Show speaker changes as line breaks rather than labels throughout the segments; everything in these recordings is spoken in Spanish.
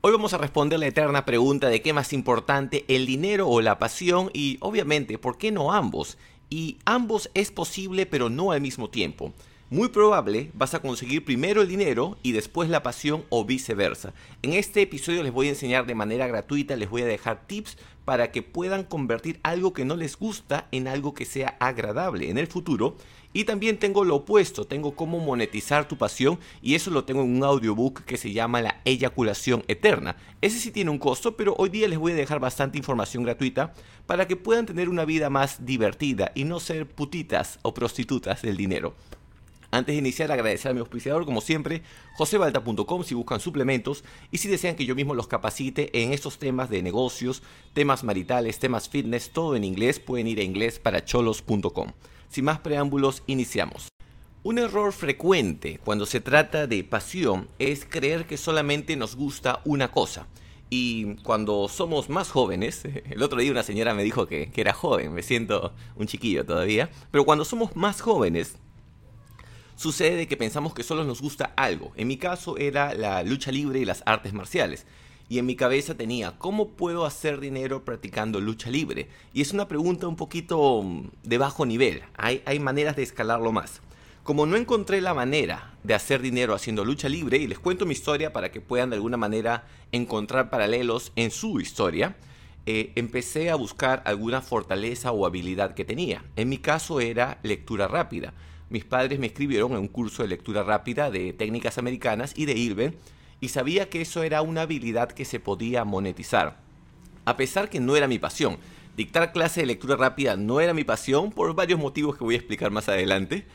Hoy vamos a responder la eterna pregunta de qué más importante, el dinero o la pasión y obviamente, ¿por qué no ambos? Y ambos es posible pero no al mismo tiempo. Muy probable vas a conseguir primero el dinero y después la pasión o viceversa. En este episodio les voy a enseñar de manera gratuita, les voy a dejar tips para que puedan convertir algo que no les gusta en algo que sea agradable en el futuro. Y también tengo lo opuesto, tengo cómo monetizar tu pasión y eso lo tengo en un audiobook que se llama La eyaculación eterna. Ese sí tiene un costo, pero hoy día les voy a dejar bastante información gratuita para que puedan tener una vida más divertida y no ser putitas o prostitutas del dinero. Antes de iniciar, agradecer a mi auspiciador, como siempre, josebalta.com si buscan suplementos y si desean que yo mismo los capacite en estos temas de negocios, temas maritales, temas fitness, todo en inglés, pueden ir a inglesparacholos.com. Sin más preámbulos, iniciamos. Un error frecuente cuando se trata de pasión es creer que solamente nos gusta una cosa. Y cuando somos más jóvenes, el otro día una señora me dijo que, que era joven, me siento un chiquillo todavía, pero cuando somos más jóvenes sucede que pensamos que solo nos gusta algo. En mi caso era la lucha libre y las artes marciales. Y en mi cabeza tenía, ¿cómo puedo hacer dinero practicando lucha libre? Y es una pregunta un poquito mm, de bajo nivel. Hay, hay maneras de escalarlo más. Como no encontré la manera de hacer dinero haciendo lucha libre, y les cuento mi historia para que puedan de alguna manera encontrar paralelos en su historia, eh, empecé a buscar alguna fortaleza o habilidad que tenía. En mi caso era lectura rápida mis padres me escribieron en un curso de lectura rápida de técnicas americanas y de IRBE y sabía que eso era una habilidad que se podía monetizar. A pesar que no era mi pasión, dictar clase de lectura rápida no era mi pasión por varios motivos que voy a explicar más adelante.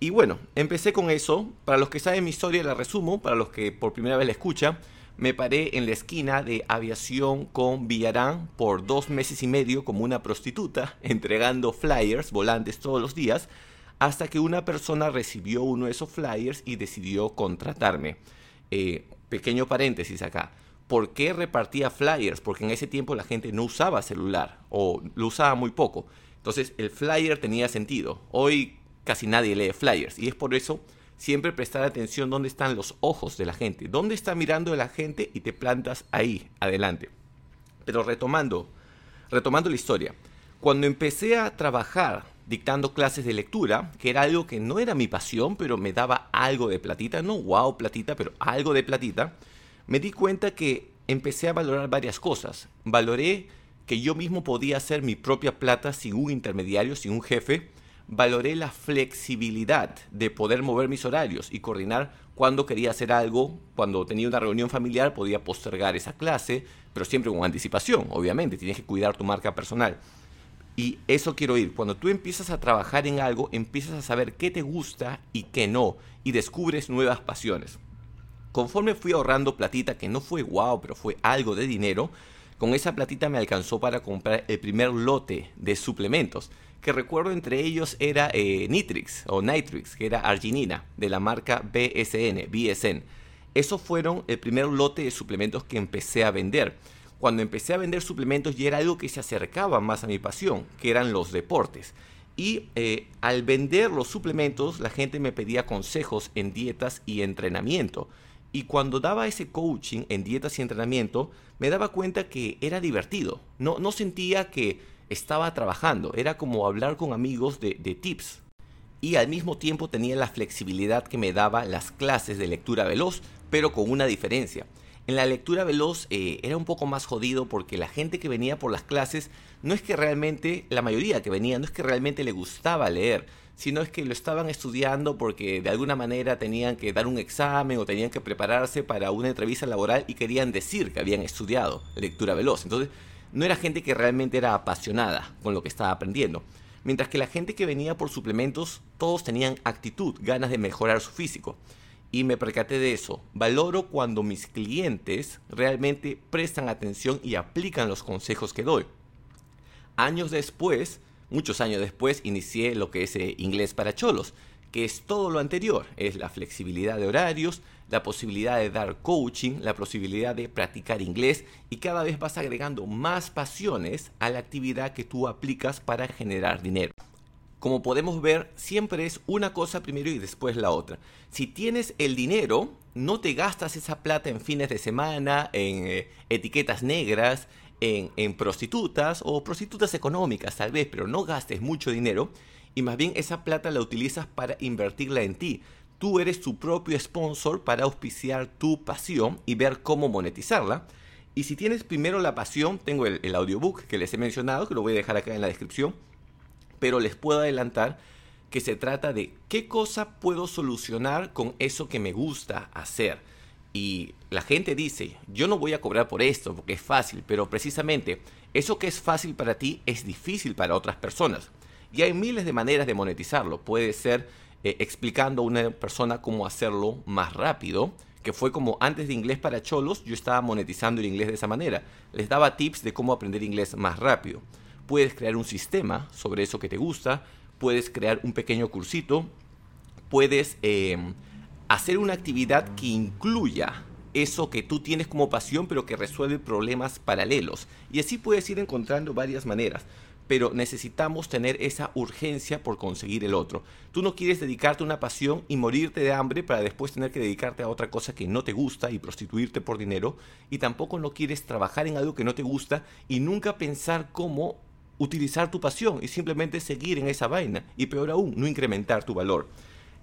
Y bueno, empecé con eso. Para los que saben mi historia la resumo, para los que por primera vez la escuchan, me paré en la esquina de aviación con Villarán por dos meses y medio como una prostituta, entregando flyers, volantes todos los días, hasta que una persona recibió uno de esos flyers y decidió contratarme. Eh, pequeño paréntesis acá. ¿Por qué repartía flyers? Porque en ese tiempo la gente no usaba celular o lo usaba muy poco. Entonces el flyer tenía sentido. Hoy casi nadie lee flyers y es por eso siempre prestar atención dónde están los ojos de la gente, dónde está mirando la gente y te plantas ahí, adelante. Pero retomando, retomando la historia, cuando empecé a trabajar dictando clases de lectura, que era algo que no era mi pasión, pero me daba algo de platita, no wow platita, pero algo de platita, me di cuenta que empecé a valorar varias cosas. Valoré que yo mismo podía hacer mi propia plata sin un intermediario, sin un jefe. Valoré la flexibilidad de poder mover mis horarios y coordinar cuando quería hacer algo. Cuando tenía una reunión familiar podía postergar esa clase, pero siempre con anticipación, obviamente. Tienes que cuidar tu marca personal. Y eso quiero ir. Cuando tú empiezas a trabajar en algo, empiezas a saber qué te gusta y qué no. Y descubres nuevas pasiones. Conforme fui ahorrando platita, que no fue guau, pero fue algo de dinero, con esa platita me alcanzó para comprar el primer lote de suplementos. Que recuerdo entre ellos era eh, Nitrix o Nitrix, que era arginina, de la marca BSN, BSN. Esos fueron el primer lote de suplementos que empecé a vender cuando empecé a vender suplementos ya era algo que se acercaba más a mi pasión, que eran los deportes. Y eh, al vender los suplementos, la gente me pedía consejos en dietas y entrenamiento. Y cuando daba ese coaching en dietas y entrenamiento, me daba cuenta que era divertido. No, sentía que estaba trabajando, era como hablar con amigos de, de tips. Y al mismo tiempo tenía la flexibilidad que me daba las clases de lectura veloz, pero con una diferencia en la lectura veloz eh, era un poco más jodido porque la gente que venía por las clases no es que realmente, la mayoría que venía, no es que realmente le gustaba leer, sino es que lo estaban estudiando porque de alguna manera tenían que dar un examen o tenían que prepararse para una entrevista laboral y querían decir que habían estudiado lectura veloz. Entonces, no era gente que realmente era apasionada con lo que estaba aprendiendo. Mientras que la gente que venía por suplementos, todos tenían actitud, ganas de mejorar su físico y me percaté de eso. Valoro cuando mis clientes realmente prestan atención y aplican los consejos que doy. Años después, muchos años después, inicié lo que es eh, inglés para cholos, que es todo lo anterior. Es la flexibilidad de horarios, la posibilidad de dar coaching, la posibilidad de practicar inglés y cada vez vas agregando más pasiones a la actividad que tú aplicas para generar dinero. Como podemos ver, siempre es una cosa primero y después la otra. Si tienes el dinero, no te gastas esa plata en fines de semana, en eh, etiquetas negras, en, prostitutas o prostitutas económicas tal vez, pero no gastes mucho dinero y más bien esa plata la utilizas para invertirla en ti. Tú eres tu propio sponsor para auspiciar tu pasión y ver cómo monetizarla. Y si tienes primero la pasión, tengo el, el audiobook que les he mencionado, que lo voy a dejar acá en la descripción pero les puedo adelantar que se trata de qué cosa puedo solucionar con eso que me gusta hacer. Y la gente dice, yo no voy a cobrar por esto porque es fácil, pero precisamente eso que es fácil para ti es difícil para otras personas. Y hay miles de maneras de monetizarlo. Puede ser eh, explicando a una persona cómo hacerlo más rápido, que fue como antes de inglés para cholos, yo estaba monetizando el inglés de esa manera. Les daba tips de cómo aprender inglés más rápido puedes crear un sistema sobre eso que te gusta, puedes crear un pequeño cursito, puedes eh, hacer una actividad que incluya eso que tú tienes como pasión, pero que resuelve problemas paralelos. Y así puedes ir encontrando varias maneras. Pero necesitamos tener esa urgencia por conseguir el otro. Tú no quieres dedicarte a una pasión y morirte de hambre para después tener que dedicarte a otra cosa que no te gusta y prostituirte por dinero. Y tampoco no quieres trabajar en algo que no te gusta y nunca pensar cómo utilizar tu pasión y simplemente seguir en esa vaina. Y peor aún, no incrementar tu valor.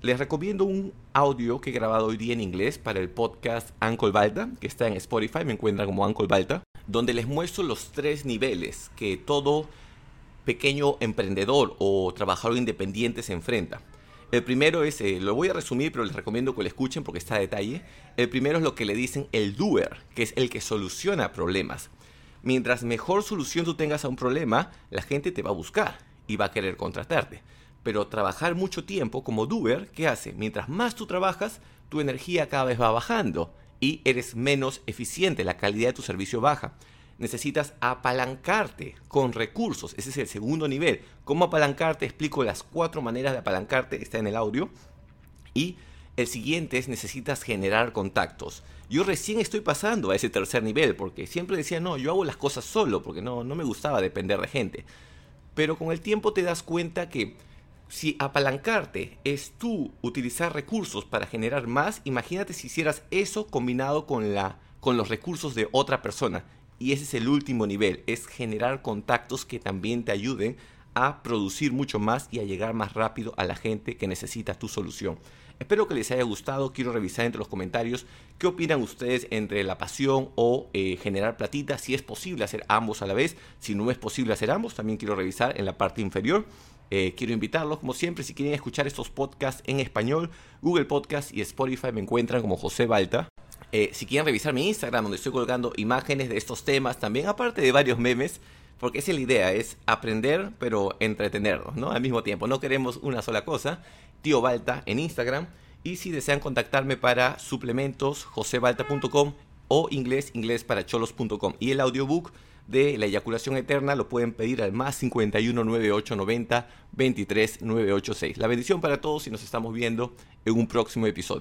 Les recomiendo un audio que he grabado hoy día en inglés para el podcast Uncle Balta, que está en Spotify, me encuentran como Uncle Balta, donde les muestro los tres niveles que todo pequeño emprendedor o trabajador independiente se enfrenta. El primero es, eh, lo voy a resumir, pero les recomiendo que lo escuchen porque está a detalle. El primero es lo que le dicen el doer, que es el que soluciona problemas. Mientras mejor solución tú tengas a un problema, la gente te va a buscar y va a querer contratarte. Pero trabajar mucho tiempo como doer, ¿qué hace? Mientras más tú trabajas, tu energía cada vez va bajando y eres menos eficiente, la calidad de tu servicio baja. Necesitas apalancarte con recursos, ese es el segundo nivel. ¿Cómo apalancarte? Explico las cuatro maneras de apalancarte, está en el audio. Y el siguiente es necesitas generar contactos. Yo recién estoy pasando a ese tercer nivel porque siempre decía, no, yo hago las cosas solo porque no, no me gustaba depender de gente. Pero con el tiempo te das cuenta que si apalancarte es tú utilizar recursos para generar más, imagínate si hicieras eso combinado con, la, con los recursos de otra persona. Y ese es el último nivel, es generar contactos que también te ayuden a producir mucho más y a llegar más rápido a la gente que necesita tu solución. Espero que les haya gustado. Quiero revisar entre los comentarios qué opinan ustedes entre la pasión o eh, generar platita. Si es posible hacer ambos a la vez. Si no es posible hacer ambos, también quiero revisar en la parte inferior. Eh, quiero invitarlos, como siempre, si quieren escuchar estos podcasts en español, Google Podcast y Spotify me encuentran como José Balta. Eh, si quieren revisar mi Instagram, donde estoy colgando imágenes de estos temas, también aparte de varios memes, porque esa es la idea, es aprender pero entretenernos, ¿no? Al mismo tiempo, no queremos una sola cosa. Tío Balta en Instagram. Y si desean contactarme para suplementos, josebalta.com o inglés, inglés para cholos.com. Y el audiobook de la eyaculación eterna lo pueden pedir al más 51 9890 23 986. La bendición para todos y nos estamos viendo en un próximo episodio.